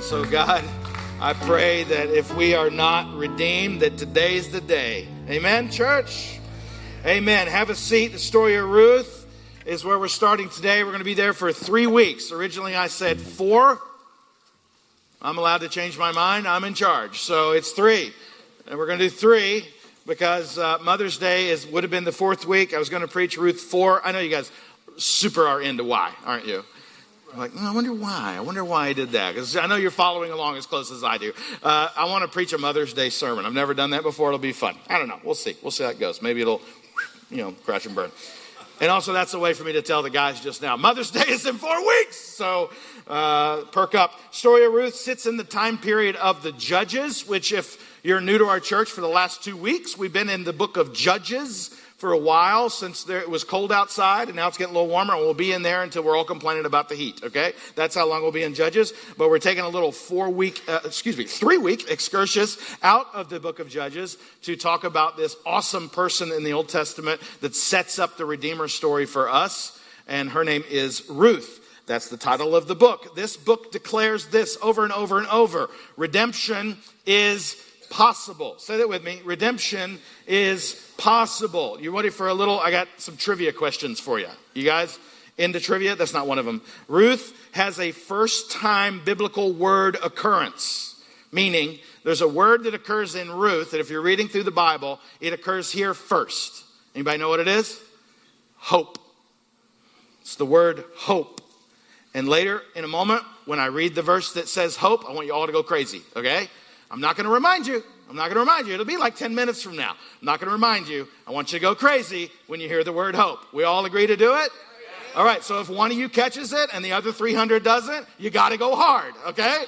And so, God, I pray that if we are not redeemed, that today's the day. Amen, church? Amen. Have a seat. The story of Ruth is where we're starting today. We're going to be there for three weeks. Originally, I said four. I'm allowed to change my mind. I'm in charge. So it's three. And we're going to do three because uh, Mother's Day is would have been the fourth week. I was going to preach Ruth 4. I know you guys super are into why, aren't you? I'm like, I wonder why. I wonder why I did that. Because I know you're following along as close as I do. Uh, I want to preach a Mother's Day sermon. I've never done that before. It'll be fun. I don't know. We'll see. We'll see how it goes. Maybe it'll, you know, crash and burn. And also, that's a way for me to tell the guys just now Mother's Day is in four weeks. So uh, perk up. Story of Ruth sits in the time period of the Judges, which, if you're new to our church for the last two weeks, we've been in the book of Judges for a while since there, it was cold outside and now it's getting a little warmer and we'll be in there until we're all complaining about the heat okay? That's how long we'll be in judges but we're taking a little four week uh, excuse me three week excursus out of the book of judges to talk about this awesome person in the old testament that sets up the redeemer story for us and her name is ruth. That's the title of the book. This book declares this over and over and over. Redemption is possible say that with me redemption is possible. You ready for a little? I got some trivia questions for you. You guys into trivia? That's not one of them. Ruth has a first time biblical word occurrence, meaning there's a word that occurs in Ruth that if you're reading through the Bible, it occurs here first. Anybody know what it is? Hope. It's the word hope. And later in a moment, when I read the verse that says hope, I want you all to go crazy, okay? I'm not going to remind you. I'm not going to remind you. It'll be like 10 minutes from now. I'm not going to remind you. I want you to go crazy when you hear the word hope. We all agree to do it? All right, so if one of you catches it and the other 300 doesn't, you got to go hard, okay?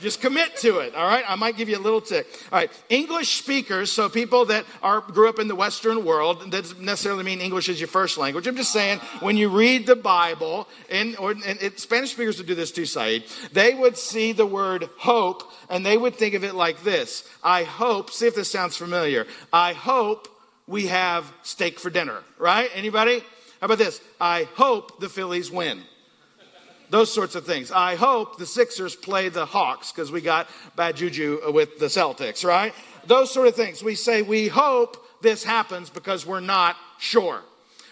Just commit to it, all right? I might give you a little tick. All right, English speakers, so people that are grew up in the Western world, that doesn't necessarily mean English is your first language. I'm just saying, when you read the Bible, and, or, and it, Spanish speakers would do this too, Saeed, they would see the word hope and they would think of it like this I hope, see if this sounds familiar, I hope we have steak for dinner, right? Anybody? How about this? I hope the Phillies win. Those sorts of things. I hope the Sixers play the Hawks because we got bad juju with the Celtics, right? Those sort of things. We say we hope this happens because we're not sure.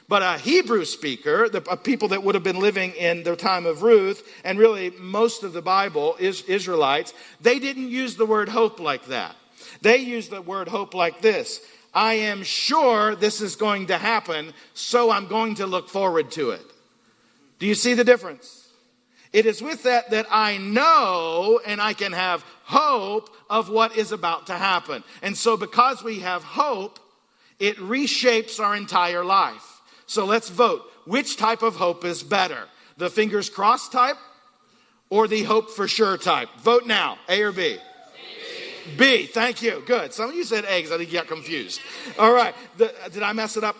But a Hebrew speaker, the people that would have been living in the time of Ruth, and really most of the Bible is Israelites, they didn't use the word hope like that. They used the word hope like this I am sure this is going to happen, so I'm going to look forward to it. Do you see the difference? It is with that that I know and I can have hope of what is about to happen. And so, because we have hope, it reshapes our entire life. So, let's vote. Which type of hope is better? The fingers crossed type or the hope for sure type? Vote now. A or B? B. Thank you. Good. Some of you said eggs. I think you got confused. All right. The, did I mess it up?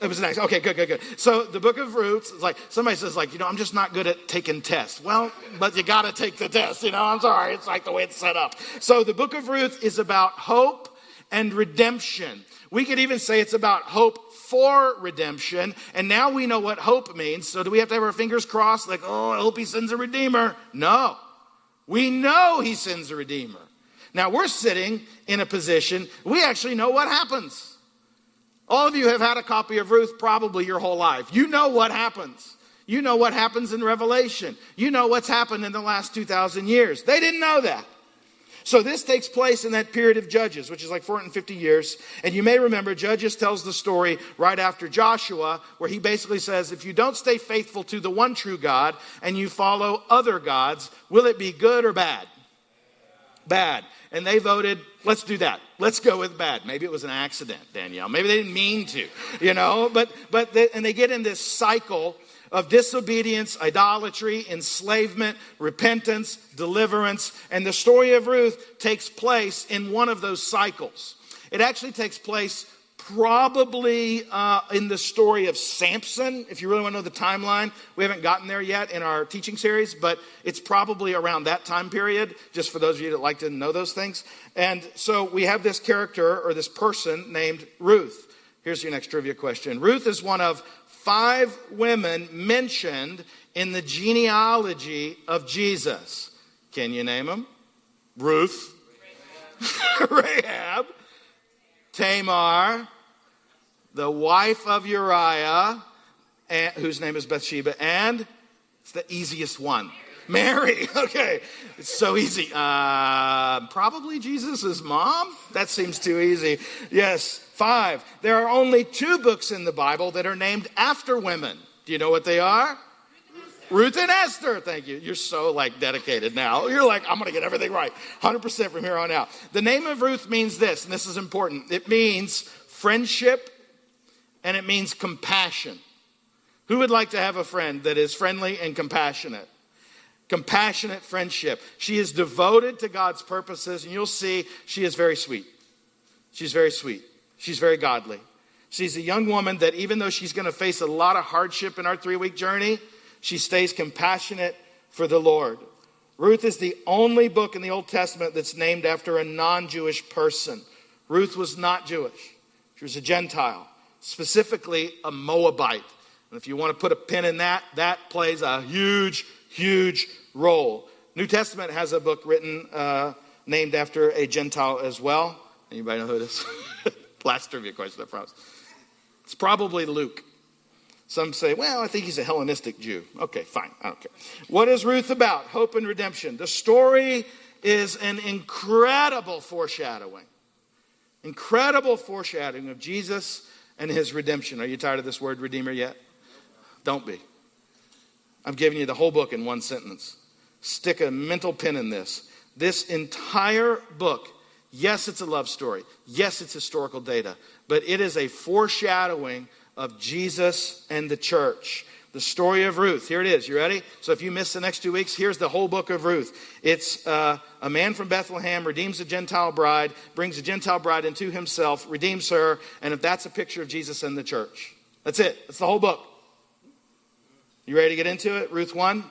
It was nice. Okay, good, good, good. So the book of Ruth is like somebody says, like, you know, I'm just not good at taking tests. Well, but you got to take the test. You know, I'm sorry. It's like the way it's set up. So the book of Ruth is about hope and redemption. We could even say it's about hope for redemption. And now we know what hope means. So do we have to have our fingers crossed, like, oh, I hope he sends a redeemer? No. We know he sends a redeemer. Now we're sitting in a position, we actually know what happens. All of you have had a copy of Ruth probably your whole life. You know what happens. You know what happens in Revelation. You know what's happened in the last 2,000 years. They didn't know that. So this takes place in that period of Judges, which is like 450 years. And you may remember Judges tells the story right after Joshua, where he basically says, if you don't stay faithful to the one true God and you follow other gods, will it be good or bad? Bad. And they voted Let's do that. Let's go with bad. Maybe it was an accident, Danielle. Maybe they didn't mean to, you know, but, but, they, and they get in this cycle of disobedience, idolatry, enslavement, repentance, deliverance. And the story of Ruth takes place in one of those cycles. It actually takes place probably uh, in the story of Samson. If you really want to know the timeline, we haven't gotten there yet in our teaching series, but it's probably around that time period, just for those of you that like to know those things. And so we have this character or this person named Ruth. Here's your next trivia question Ruth is one of five women mentioned in the genealogy of Jesus. Can you name them? Ruth, Rahab, Tamar, the wife of Uriah, and, whose name is Bathsheba, and it's the easiest one. Mary. Okay, it's so easy. Uh, probably Jesus' mom? That seems too easy. Yes, five. There are only two books in the Bible that are named after women. Do you know what they are? Ruth and Esther. Thank you. You're so like dedicated now. You're like, I'm going to get everything right. 100% from here on out. The name of Ruth means this, and this is important. It means friendship and it means compassion. Who would like to have a friend that is friendly and compassionate? Compassionate friendship. She is devoted to God's purposes, and you'll see she is very sweet. She's very sweet. She's very godly. She's a young woman that, even though she's going to face a lot of hardship in our three week journey, she stays compassionate for the Lord. Ruth is the only book in the Old Testament that's named after a non Jewish person. Ruth was not Jewish, she was a Gentile, specifically a Moabite. And if you want to put a pin in that, that plays a huge, huge role. New Testament has a book written uh, named after a Gentile as well. Anybody know who it is? Last trivia question, I promise. It's probably Luke. Some say, well, I think he's a Hellenistic Jew. Okay, fine. I don't care. What is Ruth about? Hope and redemption. The story is an incredible foreshadowing. Incredible foreshadowing of Jesus and his redemption. Are you tired of this word redeemer yet? Don't be. I'm giving you the whole book in one sentence. Stick a mental pin in this. This entire book, yes, it's a love story. Yes, it's historical data, but it is a foreshadowing of Jesus and the church. The story of Ruth. Here it is. You ready? So if you miss the next two weeks, here's the whole book of Ruth. It's uh, a man from Bethlehem redeems a Gentile bride, brings a Gentile bride into himself, redeems her, and if that's a picture of Jesus and the church. That's it. That's the whole book. You ready to get into it? Ruth 1?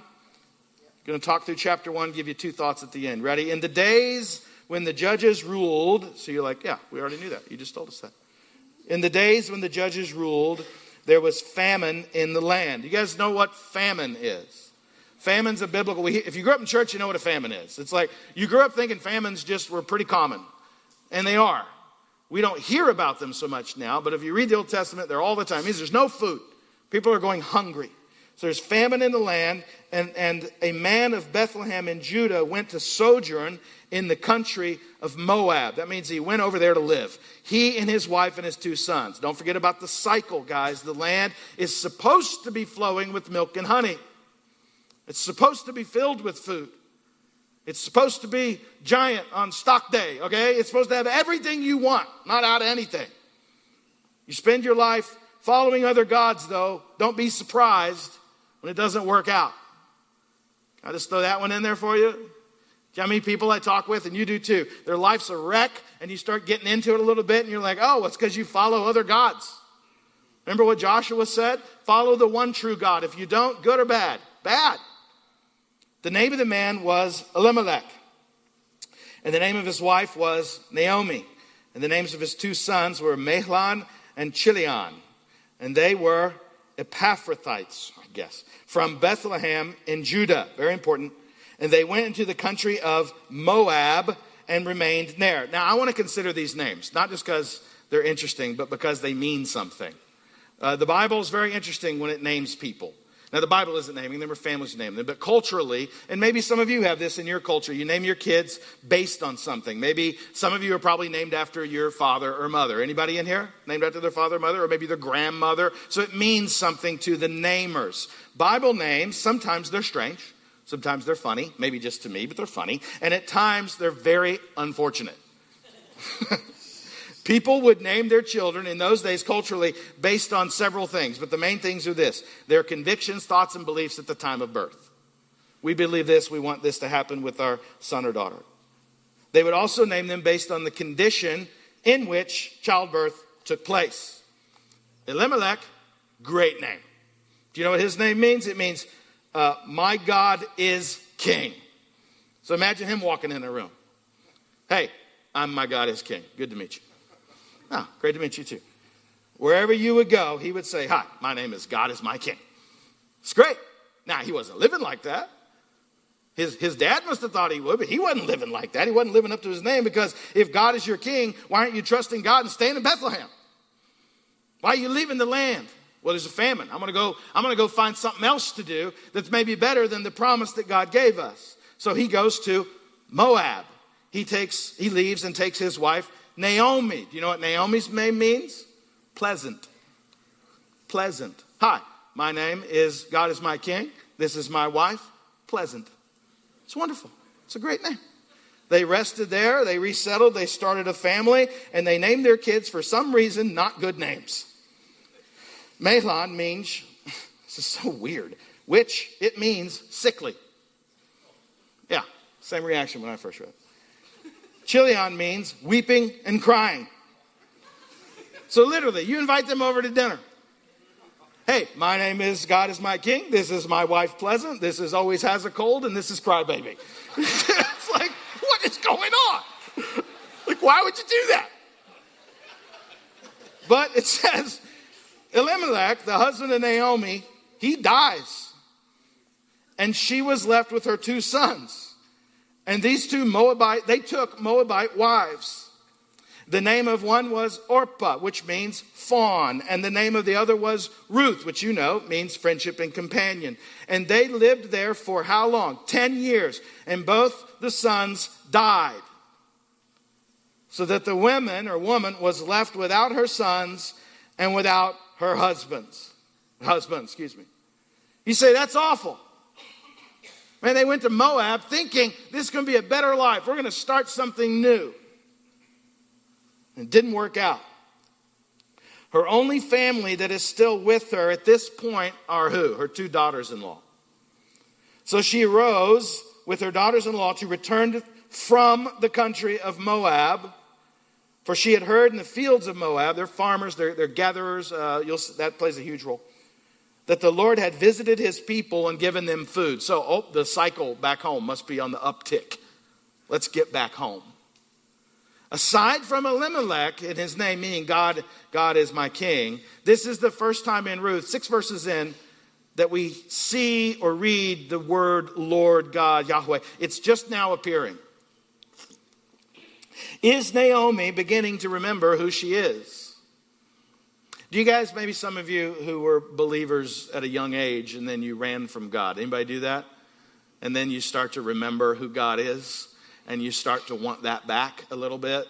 Going to talk through chapter 1, give you two thoughts at the end. Ready? In the days when the judges ruled, so you're like, yeah, we already knew that. You just told us that. In the days when the judges ruled, there was famine in the land. You guys know what famine is? Famine's a biblical. If you grew up in church, you know what a famine is. It's like you grew up thinking famines just were pretty common, and they are. We don't hear about them so much now, but if you read the Old Testament, they're all the time. It means there's no food. People are going hungry. So there's famine in the land, and, and a man of Bethlehem in Judah went to sojourn in the country of Moab. That means he went over there to live. He and his wife and his two sons. Don't forget about the cycle, guys. The land is supposed to be flowing with milk and honey, it's supposed to be filled with food. It's supposed to be giant on stock day, okay? It's supposed to have everything you want, not out of anything. You spend your life following other gods, though. Don't be surprised when it doesn't work out. I just throw that one in there for you. You know how many people I talk with, and you do too? Their life's a wreck, and you start getting into it a little bit, and you're like, oh, it's because you follow other gods. Remember what Joshua said? Follow the one true God. If you don't, good or bad? Bad. The name of the man was Elimelech, and the name of his wife was Naomi, and the names of his two sons were Mahlon and Chilion, and they were Ephrathites, I guess, from Bethlehem in Judah. Very important. And they went into the country of Moab and remained there. Now, I want to consider these names, not just because they're interesting, but because they mean something. Uh, the Bible is very interesting when it names people. Now, the Bible isn't naming them or families name them, but culturally, and maybe some of you have this in your culture, you name your kids based on something. Maybe some of you are probably named after your father or mother. Anybody in here named after their father or mother, or maybe their grandmother? So it means something to the namers. Bible names, sometimes they're strange, sometimes they're funny, maybe just to me, but they're funny, and at times they're very unfortunate. People would name their children in those days culturally based on several things, but the main things are this their convictions, thoughts, and beliefs at the time of birth. We believe this, we want this to happen with our son or daughter. They would also name them based on the condition in which childbirth took place. Elimelech, great name. Do you know what his name means? It means, uh, My God is King. So imagine him walking in a room. Hey, I'm my God is King. Good to meet you. Oh, great to meet you too. Wherever you would go, he would say, Hi, my name is God is my King. It's great. Now, he wasn't living like that. His, his dad must have thought he would, but he wasn't living like that. He wasn't living up to his name because if God is your king, why aren't you trusting God and staying in Bethlehem? Why are you leaving the land? Well, there's a famine. I'm to go, I'm to go find something else to do that's maybe better than the promise that God gave us. So he goes to Moab. He takes, he leaves and takes his wife, Naomi. Do you know what Naomi's name means? Pleasant. Pleasant. Hi, my name is God is my king. This is my wife. Pleasant. It's wonderful. It's a great name. They rested there, they resettled, they started a family, and they named their kids for some reason not good names. Mahlon means, this is so weird, which it means sickly. Yeah, same reaction when I first read it. Chilion means weeping and crying. So literally, you invite them over to dinner. Hey, my name is God is my king. This is my wife Pleasant. This is always has a cold, and this is Crybaby. it's like, what is going on? Like, why would you do that? But it says Elimelech, the husband of Naomi, he dies. And she was left with her two sons. And these two Moabite, they took Moabite wives. The name of one was Orpah, which means fawn, and the name of the other was Ruth, which you know means friendship and companion. And they lived there for how long? Ten years. And both the sons died. So that the woman or woman was left without her sons and without her husbands. Husband, excuse me. You say, that's awful. Man, they went to Moab thinking this is going to be a better life. We're going to start something new. It didn't work out. Her only family that is still with her at this point are who? Her two daughters in law. So she arose with her daughters in law to return from the country of Moab. For she had heard in the fields of Moab, they're farmers, they're, they're gatherers, uh, that plays a huge role, that the Lord had visited his people and given them food. So oh, the cycle back home must be on the uptick. Let's get back home. Aside from Elimelech in his name meaning God, God is my king, this is the first time in Ruth, six verses in, that we see or read the word Lord God, Yahweh. It's just now appearing. Is Naomi beginning to remember who she is? Do you guys, maybe some of you who were believers at a young age and then you ran from God, anybody do that? And then you start to remember who God is? and you start to want that back a little bit.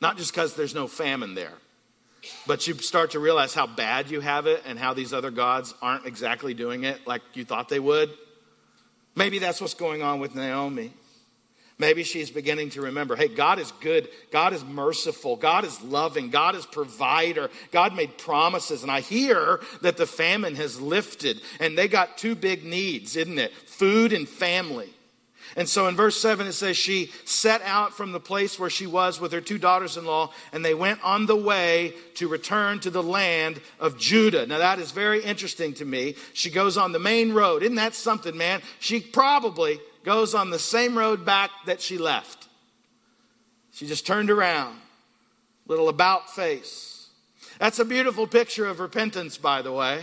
Not just because there's no famine there, but you start to realize how bad you have it and how these other gods aren't exactly doing it like you thought they would. Maybe that's what's going on with Naomi. Maybe she's beginning to remember hey, God is good. God is merciful. God is loving. God is provider. God made promises. And I hear that the famine has lifted and they got two big needs, isn't it? Food and family. And so in verse 7, it says, She set out from the place where she was with her two daughters in law, and they went on the way to return to the land of Judah. Now, that is very interesting to me. She goes on the main road. Isn't that something, man? She probably goes on the same road back that she left. She just turned around, little about face. That's a beautiful picture of repentance, by the way.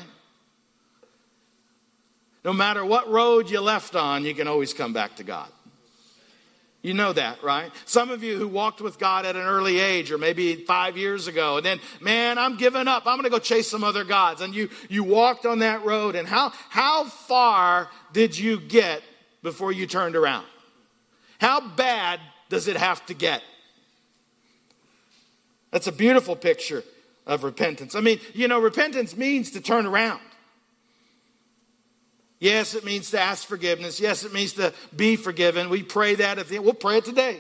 No matter what road you left on, you can always come back to God. You know that, right? Some of you who walked with God at an early age or maybe five years ago, and then, man, I'm giving up. I'm going to go chase some other gods. And you, you walked on that road, and how, how far did you get before you turned around? How bad does it have to get? That's a beautiful picture of repentance. I mean, you know, repentance means to turn around. Yes, it means to ask forgiveness. Yes, it means to be forgiven. We pray that at the end. We'll pray it today.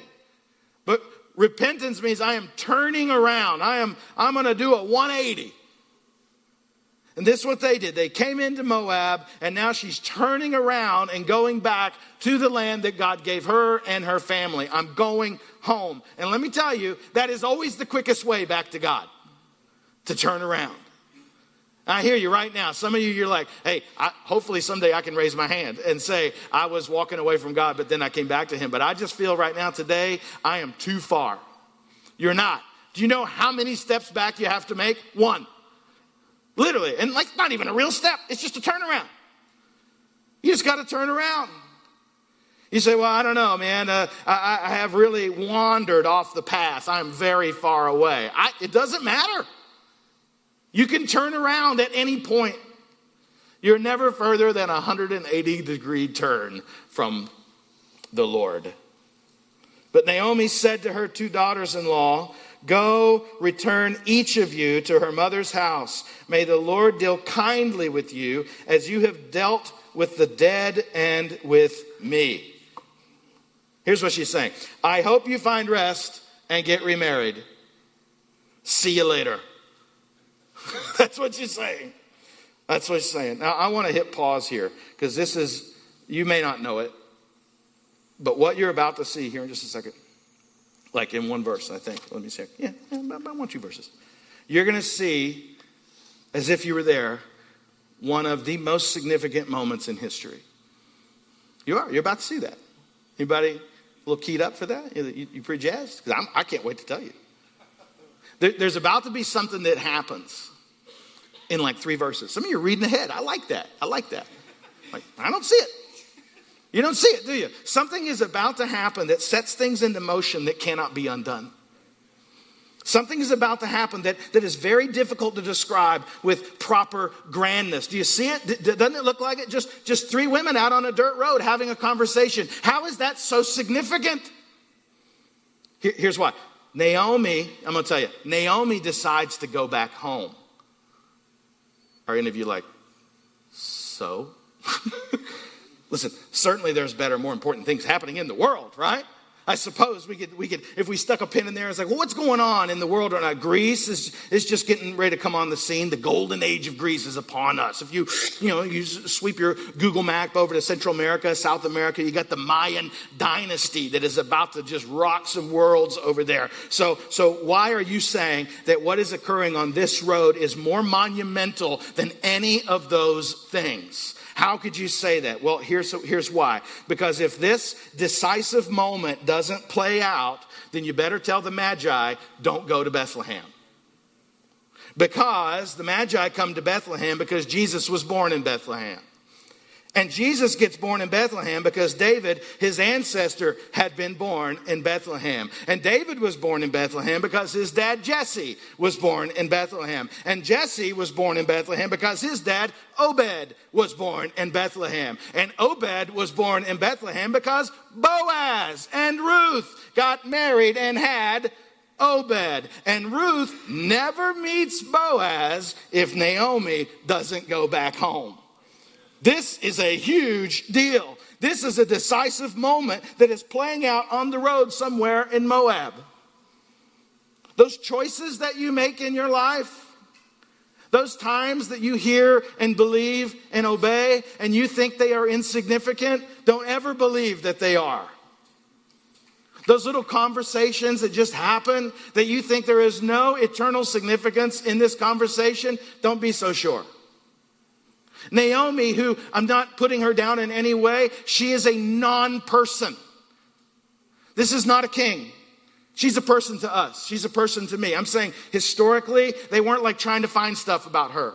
But repentance means I am turning around. I am I'm going to do a 180. And this is what they did. They came into Moab, and now she's turning around and going back to the land that God gave her and her family. I'm going home. And let me tell you, that is always the quickest way back to God to turn around. I hear you right now. Some of you, you're like, hey, I, hopefully someday I can raise my hand and say, I was walking away from God, but then I came back to Him. But I just feel right now, today, I am too far. You're not. Do you know how many steps back you have to make? One. Literally. And like, not even a real step, it's just a turnaround. You just got to turn around. You say, Well, I don't know, man. Uh, I, I, have really wandered off the path. I'm very far away. I, it doesn't matter. You can turn around at any point. You're never further than a 180 degree turn from the Lord. But Naomi said to her two daughters in law, Go, return each of you to her mother's house. May the Lord deal kindly with you as you have dealt with the dead and with me. Here's what she's saying I hope you find rest and get remarried. See you later. That's what she's saying. That's what she's saying. Now, I want to hit pause here because this is, you may not know it, but what you're about to see here in just a second, like in one verse, I think. Let me see. Yeah, about one, two verses. You're going to see, as if you were there, one of the most significant moments in history. You are. You're about to see that. Anybody a little keyed up for that? You, you, you pretty jazzed? Because I can't wait to tell you. There, there's about to be something that happens in like three verses. Some of you are reading ahead. I like that. I like that. Like, I don't see it. You don't see it, do you? Something is about to happen that sets things into motion that cannot be undone. Something is about to happen that, that is very difficult to describe with proper grandness. Do you see it? D- doesn't it look like it? Just, just three women out on a dirt road having a conversation. How is that so significant? Here, here's why. Naomi, I'm going to tell you, Naomi decides to go back home. Are any of you like, so? Listen, certainly there's better, more important things happening in the world, right? I suppose we could, we could, if we stuck a pin in there, it's like, well, what's going on in the world right now? Greece is, is just getting ready to come on the scene. The golden age of Greece is upon us. If you, you know, you sweep your Google map over to Central America, South America, you got the Mayan dynasty that is about to just rock some worlds over there. So, so why are you saying that what is occurring on this road is more monumental than any of those things? How could you say that? Well, here's, here's why. Because if this decisive moment doesn't play out, then you better tell the Magi, don't go to Bethlehem. Because the Magi come to Bethlehem because Jesus was born in Bethlehem. And Jesus gets born in Bethlehem because David, his ancestor, had been born in Bethlehem. And David was born in Bethlehem because his dad Jesse was born in Bethlehem. And Jesse was born in Bethlehem because his dad Obed was born in Bethlehem. And Obed was born in Bethlehem because Boaz and Ruth got married and had Obed. And Ruth never meets Boaz if Naomi doesn't go back home. This is a huge deal. This is a decisive moment that is playing out on the road somewhere in Moab. Those choices that you make in your life, those times that you hear and believe and obey and you think they are insignificant, don't ever believe that they are. Those little conversations that just happen that you think there is no eternal significance in this conversation, don't be so sure. Naomi, who I'm not putting her down in any way, she is a non person. This is not a king. She's a person to us. She's a person to me. I'm saying historically, they weren't like trying to find stuff about her.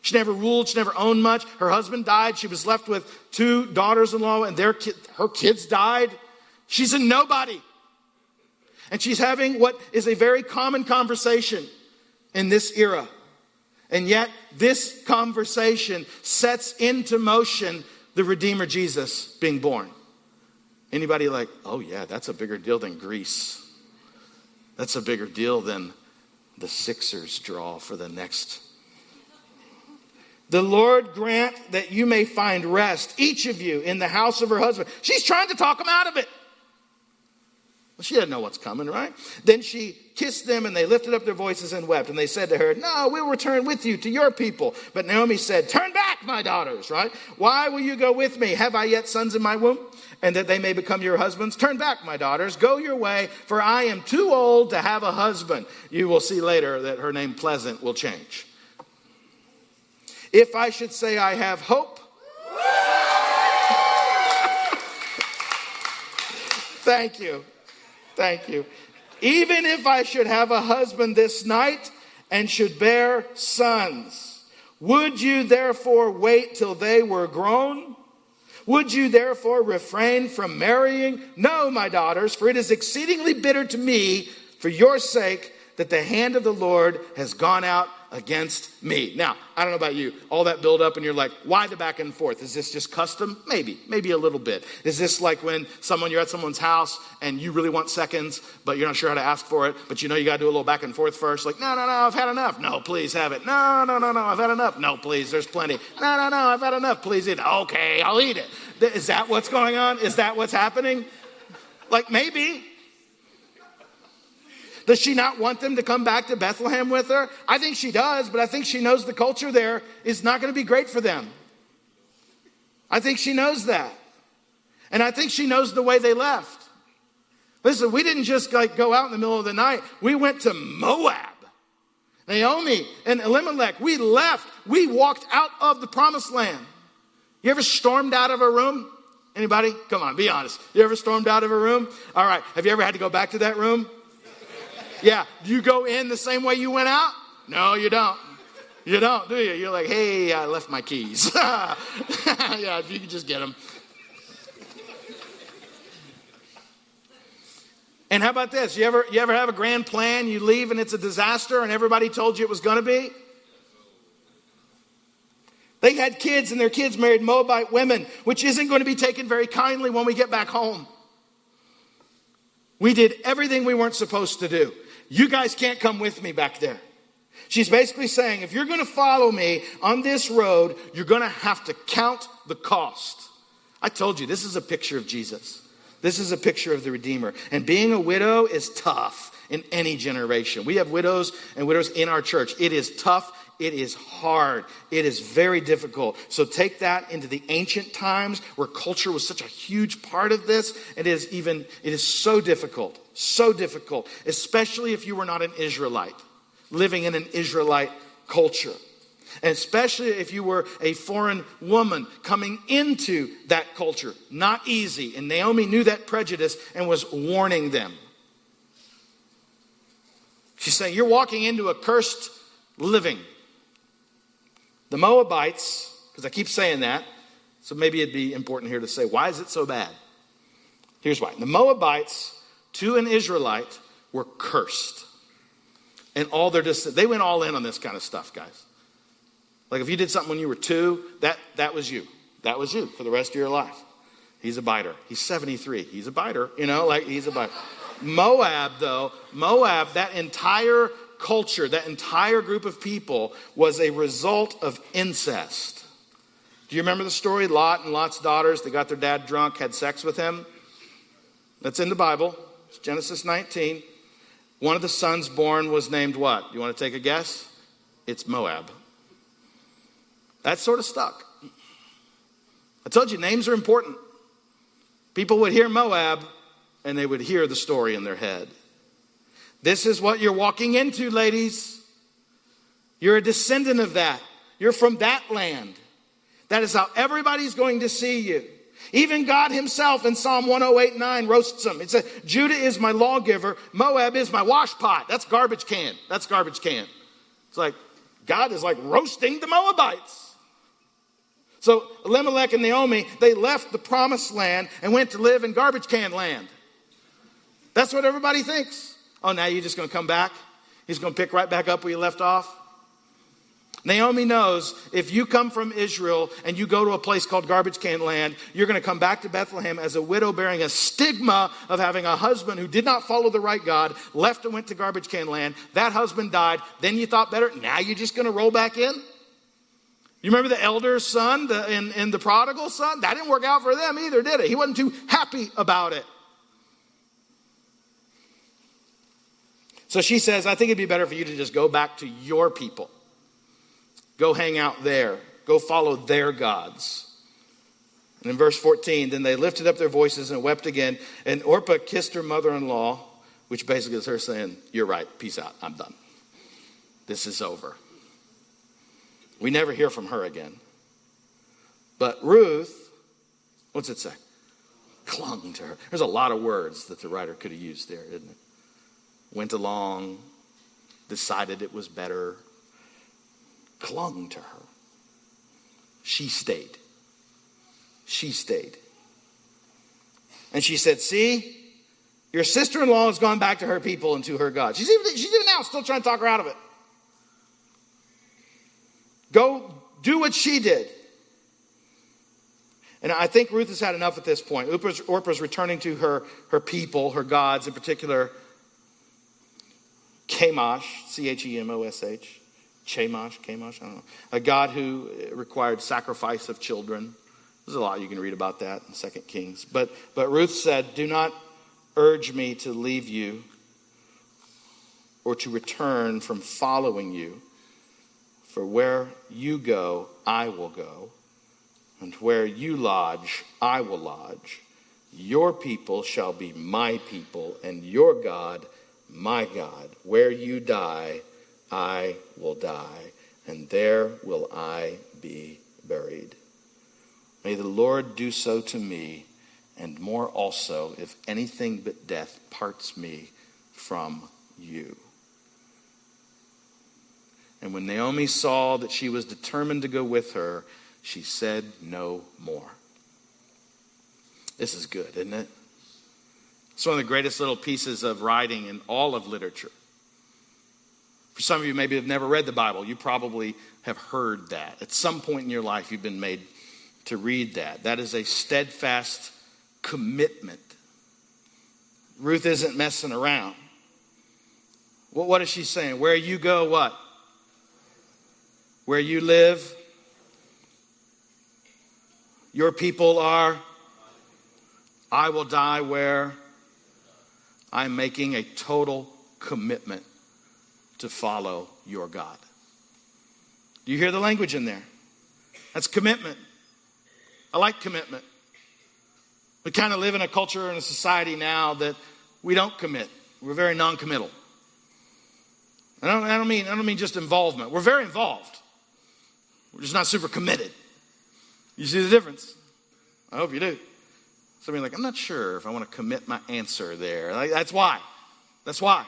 She never ruled, she never owned much. Her husband died. She was left with two daughters in law, and their ki- her kids died. She's a nobody. And she's having what is a very common conversation in this era. And yet, this conversation sets into motion the Redeemer Jesus being born. Anybody like, oh, yeah, that's a bigger deal than Greece. That's a bigger deal than the Sixers draw for the next. The Lord grant that you may find rest, each of you, in the house of her husband. She's trying to talk him out of it. She didn't know what's coming, right? Then she kissed them and they lifted up their voices and wept. And they said to her, No, we'll return with you to your people. But Naomi said, Turn back, my daughters, right? Why will you go with me? Have I yet sons in my womb? And that they may become your husbands? Turn back, my daughters, go your way, for I am too old to have a husband. You will see later that her name Pleasant will change. If I should say I have hope, Thank you. Thank you. Even if I should have a husband this night and should bear sons, would you therefore wait till they were grown? Would you therefore refrain from marrying? No, my daughters, for it is exceedingly bitter to me for your sake that the hand of the Lord has gone out against me. Now, I don't know about you, all that build up, and you're like, why the back and forth? Is this just custom? Maybe, maybe a little bit. Is this like when someone, you're at someone's house and you really want seconds, but you're not sure how to ask for it, but you know you got to do a little back and forth first? Like, no, no, no, I've had enough. No, please have it. No, no, no, no, I've had enough. No, please, there's plenty. No, no, no, I've had enough. Please eat it. Okay, I'll eat it. Is that what's going on? Is that what's happening? Like, maybe. Does she not want them to come back to Bethlehem with her? I think she does, but I think she knows the culture there is not going to be great for them. I think she knows that. And I think she knows the way they left. Listen, we didn't just like go out in the middle of the night. We went to Moab. Naomi and Elimelech, we left. We walked out of the promised land. You ever stormed out of a room? Anybody? Come on, be honest. You ever stormed out of a room? All right. Have you ever had to go back to that room? Yeah. Do you go in the same way you went out? No, you don't. You don't, do you? You're like, hey, I left my keys. yeah, if you can just get them. And how about this? You ever, you ever have a grand plan, you leave and it's a disaster and everybody told you it was going to be? They had kids and their kids married Moabite women, which isn't going to be taken very kindly when we get back home. We did everything we weren't supposed to do. You guys can't come with me back there. She's basically saying, if you're going to follow me on this road, you're going to have to count the cost. I told you, this is a picture of Jesus. This is a picture of the Redeemer. And being a widow is tough in any generation. We have widows and widows in our church. It is tough. It is hard. It is very difficult. So take that into the ancient times where culture was such a huge part of this. It is even, it is so difficult. So difficult, especially if you were not an Israelite, living in an Israelite culture. And especially if you were a foreign woman coming into that culture. Not easy. And Naomi knew that prejudice and was warning them. She's saying, You're walking into a cursed living. The Moabites, because I keep saying that, so maybe it'd be important here to say, Why is it so bad? Here's why. The Moabites to an Israelite were cursed. And all their just they went all in on this kind of stuff, guys. Like if you did something when you were two, that that was you. That was you for the rest of your life. He's a biter. He's 73. He's a biter, you know, like he's a biter. Moab, though, Moab, that entire culture, that entire group of people was a result of incest. Do you remember the story? Lot and Lot's daughters, they got their dad drunk, had sex with him. That's in the Bible. Genesis 19. One of the sons born was named what? You want to take a guess? It's Moab. That sort of stuck. I told you, names are important. People would hear Moab and they would hear the story in their head. This is what you're walking into, ladies. You're a descendant of that. You're from that land. That is how everybody's going to see you. Even God himself in Psalm 108 9 roasts them. It says, Judah is my lawgiver, Moab is my washpot. That's garbage can. That's garbage can. It's like God is like roasting the Moabites. So Elimelech and Naomi, they left the promised land and went to live in garbage can land. That's what everybody thinks. Oh, now you're just going to come back? He's going to pick right back up where you left off? Naomi knows if you come from Israel and you go to a place called garbage can land, you're going to come back to Bethlehem as a widow bearing a stigma of having a husband who did not follow the right God, left and went to garbage can land. That husband died. Then you thought better. Now you're just going to roll back in? You remember the elder son the, and, and the prodigal son? That didn't work out for them either, did it? He wasn't too happy about it. So she says, I think it'd be better for you to just go back to your people. Go hang out there. Go follow their gods. And in verse 14, then they lifted up their voices and wept again. And Orpah kissed her mother in law, which basically is her saying, You're right. Peace out. I'm done. This is over. We never hear from her again. But Ruth, what's it say? Clung to her. There's a lot of words that the writer could have used there, isn't it? Went along, decided it was better, clung to her. She stayed. she stayed. And she said, See, your sister in law has gone back to her people and to her God. She's even, she's even now still trying to talk her out of it. Go do what she did. And I think Ruth has had enough at this point. Orpah's, Orpah's returning to her, her people, her gods, in particular, Chemosh, C H E M O S H. Chemosh, Chemosh, I don't know. A god who required sacrifice of children. There's a lot you can read about that in Second Kings. But, but Ruth said, Do not urge me to leave you or to return from following you. For where you go, I will go, and where you lodge, I will lodge. Your people shall be my people, and your God, my God. Where you die, I will die, and there will I be buried. May the Lord do so to me, and more also, if anything but death parts me from you. And when Naomi saw that she was determined to go with her, she said no more. This is good, isn't it? It's one of the greatest little pieces of writing in all of literature. For some of you, maybe have never read the Bible. You probably have heard that. At some point in your life, you've been made to read that. That is a steadfast commitment. Ruth isn't messing around. What is she saying? Where you go, what? Where you live, your people are. I will die where I'm making a total commitment to follow your God. Do you hear the language in there? That's commitment. I like commitment. We kind of live in a culture and a society now that we don't commit. We're very non-committal. I don't, I don't mean I don't mean just involvement. We're very involved. We're just not super committed. You see the difference? I hope you do. Somebody like, I'm not sure if I want to commit my answer there. Like, that's why. That's why.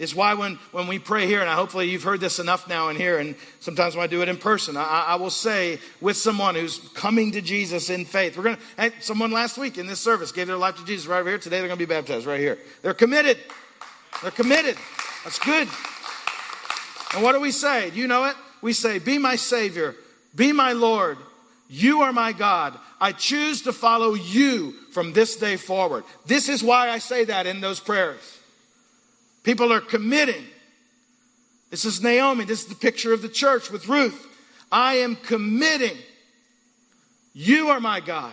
It's why when, when we pray here, and hopefully you've heard this enough now in here, and sometimes when I do it in person, I, I will say with someone who's coming to Jesus in faith, we're going to, hey, someone last week in this service gave their life to Jesus right over here. Today they're going to be baptized right here. They're committed. They're committed. That's good. And what do we say? Do you know it? We say, Be my Savior, be my Lord. You are my God. I choose to follow you from this day forward. This is why I say that in those prayers. People are committing. This is Naomi. This is the picture of the church with Ruth. I am committing. You are my God.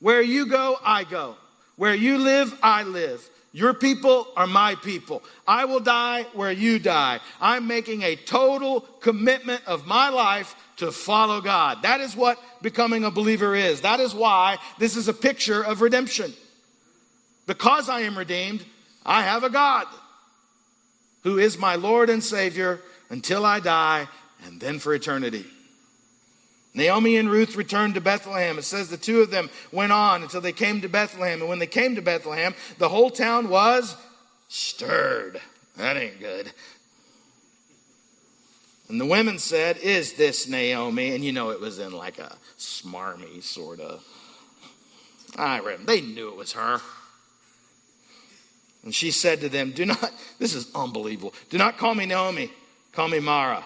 Where you go, I go. Where you live, I live. Your people are my people. I will die where you die. I'm making a total commitment of my life to follow God. That is what becoming a believer is. That is why this is a picture of redemption. Because I am redeemed, I have a God who is my Lord and Savior until I die and then for eternity. Naomi and Ruth returned to Bethlehem. It says the two of them went on until they came to Bethlehem. And when they came to Bethlehem, the whole town was stirred. That ain't good. And the women said, Is this Naomi? And you know, it was in like a smarmy sort of. I read, they knew it was her. And she said to them, Do not, this is unbelievable. Do not call me Naomi, call me Mara,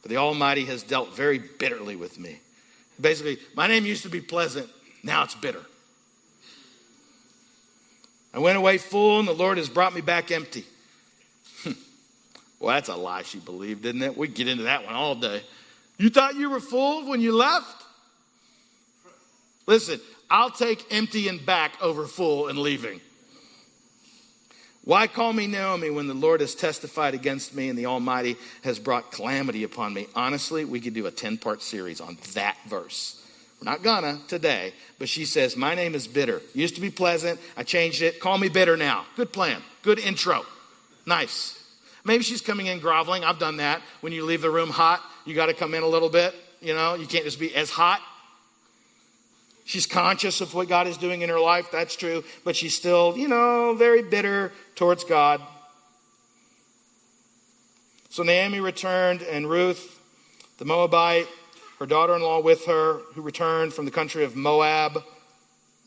for the Almighty has dealt very bitterly with me. Basically, my name used to be pleasant, now it's bitter. I went away full, and the Lord has brought me back empty. well, that's a lie she believed, didn't it? We get into that one all day. You thought you were full when you left? Listen, I'll take empty and back over full and leaving. Why call me Naomi when the Lord has testified against me and the Almighty has brought calamity upon me? Honestly, we could do a 10 part series on that verse. We're not gonna today, but she says, My name is bitter. Used to be pleasant. I changed it. Call me bitter now. Good plan. Good intro. Nice. Maybe she's coming in groveling. I've done that. When you leave the room hot, you got to come in a little bit. You know, you can't just be as hot. She's conscious of what God is doing in her life, that's true, but she's still, you know, very bitter towards God. So Naomi returned, and Ruth, the Moabite, her daughter in law with her, who returned from the country of Moab.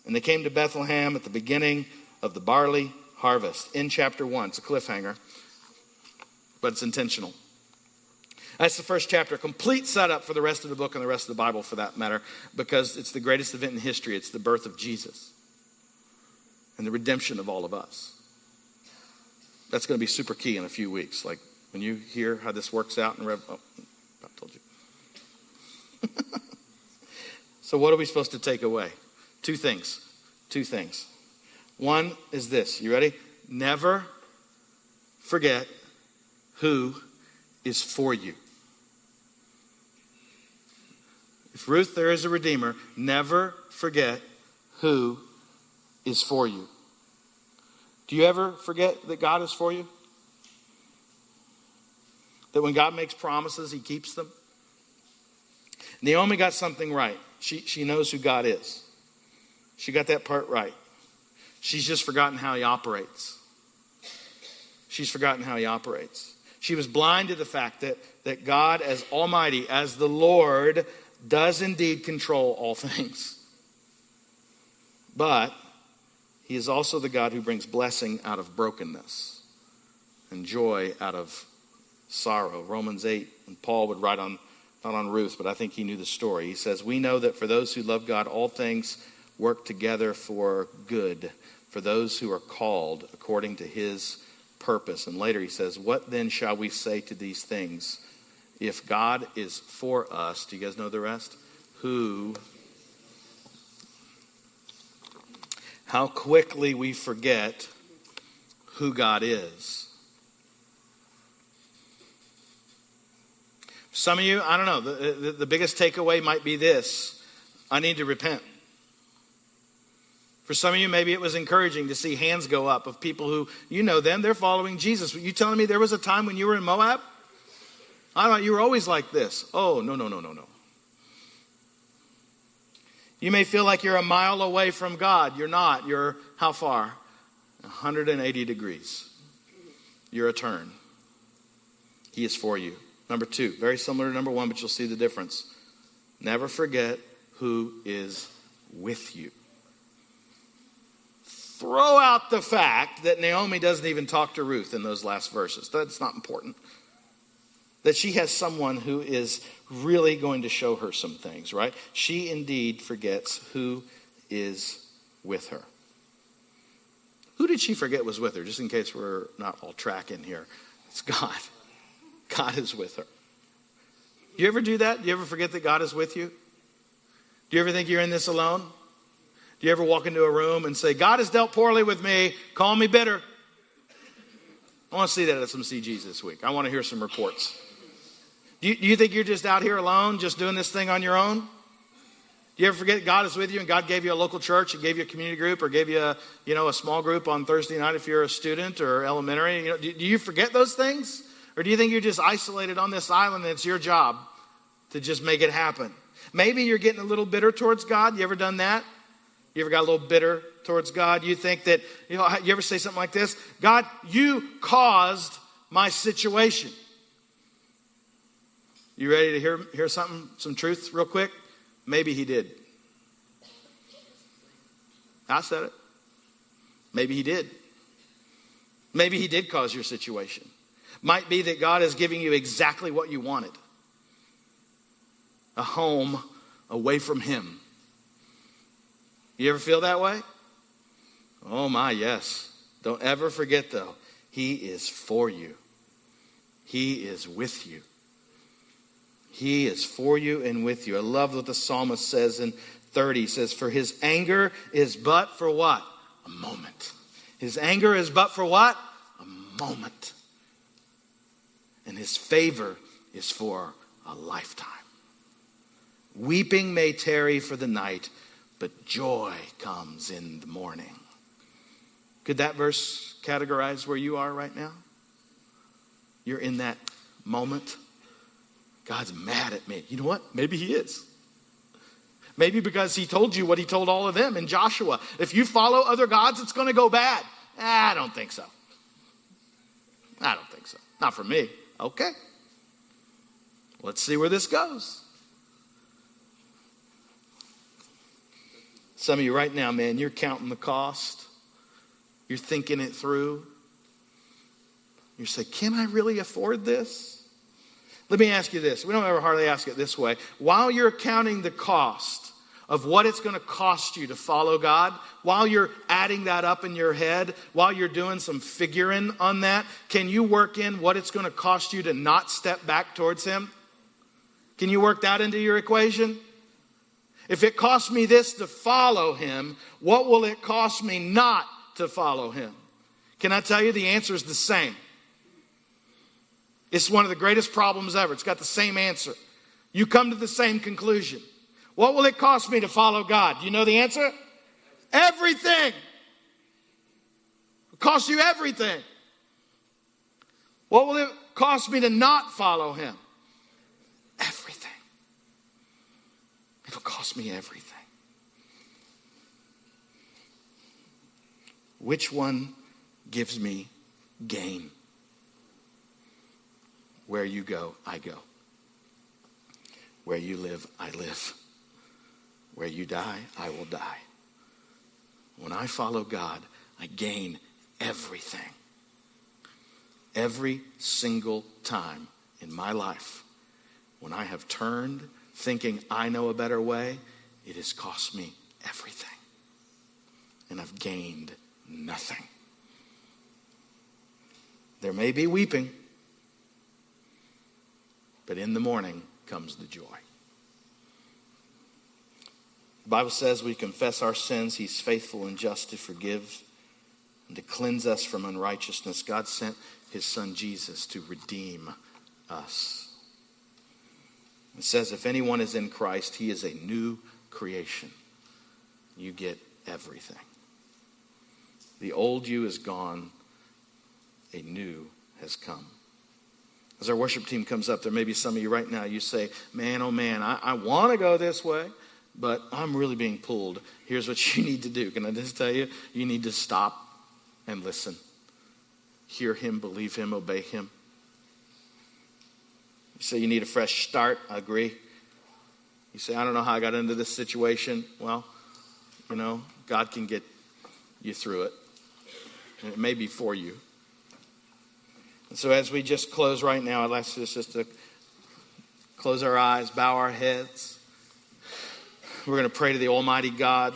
And they came to Bethlehem at the beginning of the barley harvest in chapter 1. It's a cliffhanger, but it's intentional. That's the first chapter, a complete setup for the rest of the book and the rest of the Bible for that matter, because it's the greatest event in history. It's the birth of Jesus and the redemption of all of us. That's going to be super key in a few weeks. Like when you hear how this works out in Rev. Oh, I told you. so, what are we supposed to take away? Two things. Two things. One is this. You ready? Never forget who is for you. If Ruth, there is a Redeemer, never forget who is for you. Do you ever forget that God is for you? That when God makes promises, he keeps them? Naomi got something right. She, she knows who God is. She got that part right. She's just forgotten how he operates. She's forgotten how he operates. She was blind to the fact that, that God, as Almighty, as the Lord, does indeed control all things. But he is also the God who brings blessing out of brokenness and joy out of sorrow. Romans 8, and Paul would write on, not on Ruth, but I think he knew the story. He says, We know that for those who love God, all things work together for good, for those who are called according to his purpose. And later he says, What then shall we say to these things? If God is for us, do you guys know the rest? Who, how quickly we forget who God is. Some of you, I don't know, the, the, the, biggest takeaway might be this I need to repent. For some of you, maybe it was encouraging to see hands go up of people who, you know them, they're following Jesus. You telling me there was a time when you were in Moab? I thought you were always like this. Oh, no, no, no, no, no. You may feel like you're a mile away from God. You're not. You're how far? 180 degrees. You're a turn. He is for you. Number two, very similar to number one, but you'll see the difference. Never forget who is with you. Throw out the fact that Naomi doesn't even talk to Ruth in those last verses. That's not important that she has someone who is really going to show her some things, right? She indeed forgets who is with her. Who did she forget was with her? Just in case we're not all tracking here. It's God. God is with her. Do you ever do that? Do you ever forget that God is with you? Do you ever think you're in this alone? Do you ever walk into a room and say, God has dealt poorly with me, call me bitter? I want to see that at some CGs this week. I want to hear some reports. Do you, do you think you're just out here alone, just doing this thing on your own? Do you ever forget God is with you and God gave you a local church and gave you a community group or gave you a, you know, a small group on Thursday night if you're a student or elementary? You know, do, do you forget those things? Or do you think you're just isolated on this island and it's your job to just make it happen? Maybe you're getting a little bitter towards God. You ever done that? You ever got a little bitter towards God? You think that, you know, you ever say something like this? God, you caused my situation. You ready to hear, hear something, some truth real quick? Maybe he did. I said it. Maybe he did. Maybe he did cause your situation. Might be that God is giving you exactly what you wanted a home away from him. You ever feel that way? Oh, my, yes. Don't ever forget, though, he is for you, he is with you. He is for you and with you. I love what the psalmist says in 30. He says, For his anger is but for what? A moment. His anger is but for what? A moment. And his favor is for a lifetime. Weeping may tarry for the night, but joy comes in the morning. Could that verse categorize where you are right now? You're in that moment God's mad at me. You know what? Maybe he is. Maybe because he told you what he told all of them in Joshua. If you follow other gods, it's going to go bad. I don't think so. I don't think so. Not for me. Okay. Let's see where this goes. Some of you right now, man, you're counting the cost. You're thinking it through. You say, Can I really afford this? Let me ask you this. We don't ever hardly ask it this way. While you're counting the cost of what it's going to cost you to follow God, while you're adding that up in your head, while you're doing some figuring on that, can you work in what it's going to cost you to not step back towards Him? Can you work that into your equation? If it costs me this to follow Him, what will it cost me not to follow Him? Can I tell you the answer is the same? It's one of the greatest problems ever. It's got the same answer. You come to the same conclusion. What will it cost me to follow God? Do you know the answer? Everything. It costs you everything. What will it cost me to not follow Him? Everything. It'll cost me everything. Which one gives me gain? Where you go, I go. Where you live, I live. Where you die, I will die. When I follow God, I gain everything. Every single time in my life, when I have turned thinking I know a better way, it has cost me everything. And I've gained nothing. There may be weeping. But in the morning comes the joy. The Bible says we confess our sins. He's faithful and just to forgive and to cleanse us from unrighteousness. God sent his son Jesus to redeem us. It says, if anyone is in Christ, he is a new creation. You get everything. The old you is gone, a new has come. As our worship team comes up, there may be some of you right now, you say, Man, oh man, I, I want to go this way, but I'm really being pulled. Here's what you need to do. Can I just tell you? You need to stop and listen. Hear him, believe him, obey him. You say you need a fresh start. I agree. You say, I don't know how I got into this situation. Well, you know, God can get you through it. And it may be for you. So, as we just close right now, I'd like us just to close our eyes, bow our heads. We're going to pray to the Almighty God.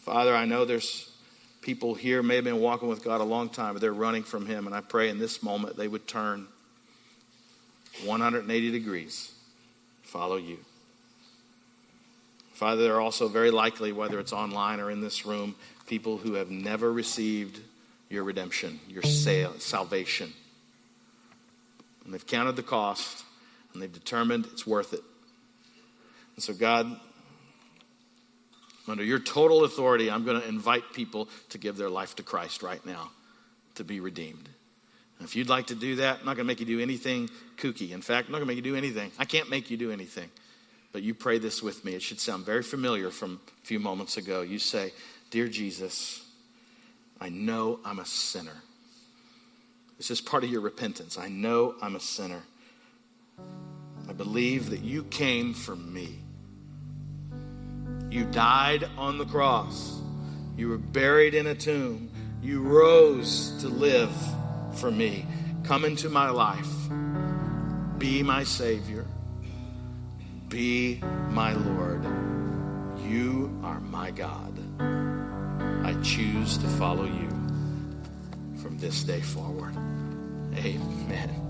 Father, I know there's people here may have been walking with God a long time, but they're running from Him. And I pray in this moment they would turn 180 degrees, follow you. Father, there are also very likely, whether it's online or in this room, people who have never received your redemption, your salvation. And they've counted the cost and they've determined it's worth it. And so, God, under your total authority, I'm going to invite people to give their life to Christ right now to be redeemed. And if you'd like to do that, I'm not going to make you do anything kooky. In fact, I'm not going to make you do anything. I can't make you do anything. But you pray this with me. It should sound very familiar from a few moments ago. You say, Dear Jesus, I know I'm a sinner. This is part of your repentance. I know I'm a sinner. I believe that you came for me. You died on the cross. You were buried in a tomb. You rose to live for me. Come into my life. Be my Savior. Be my Lord. You are my God. I choose to follow you from this day forward. Amen.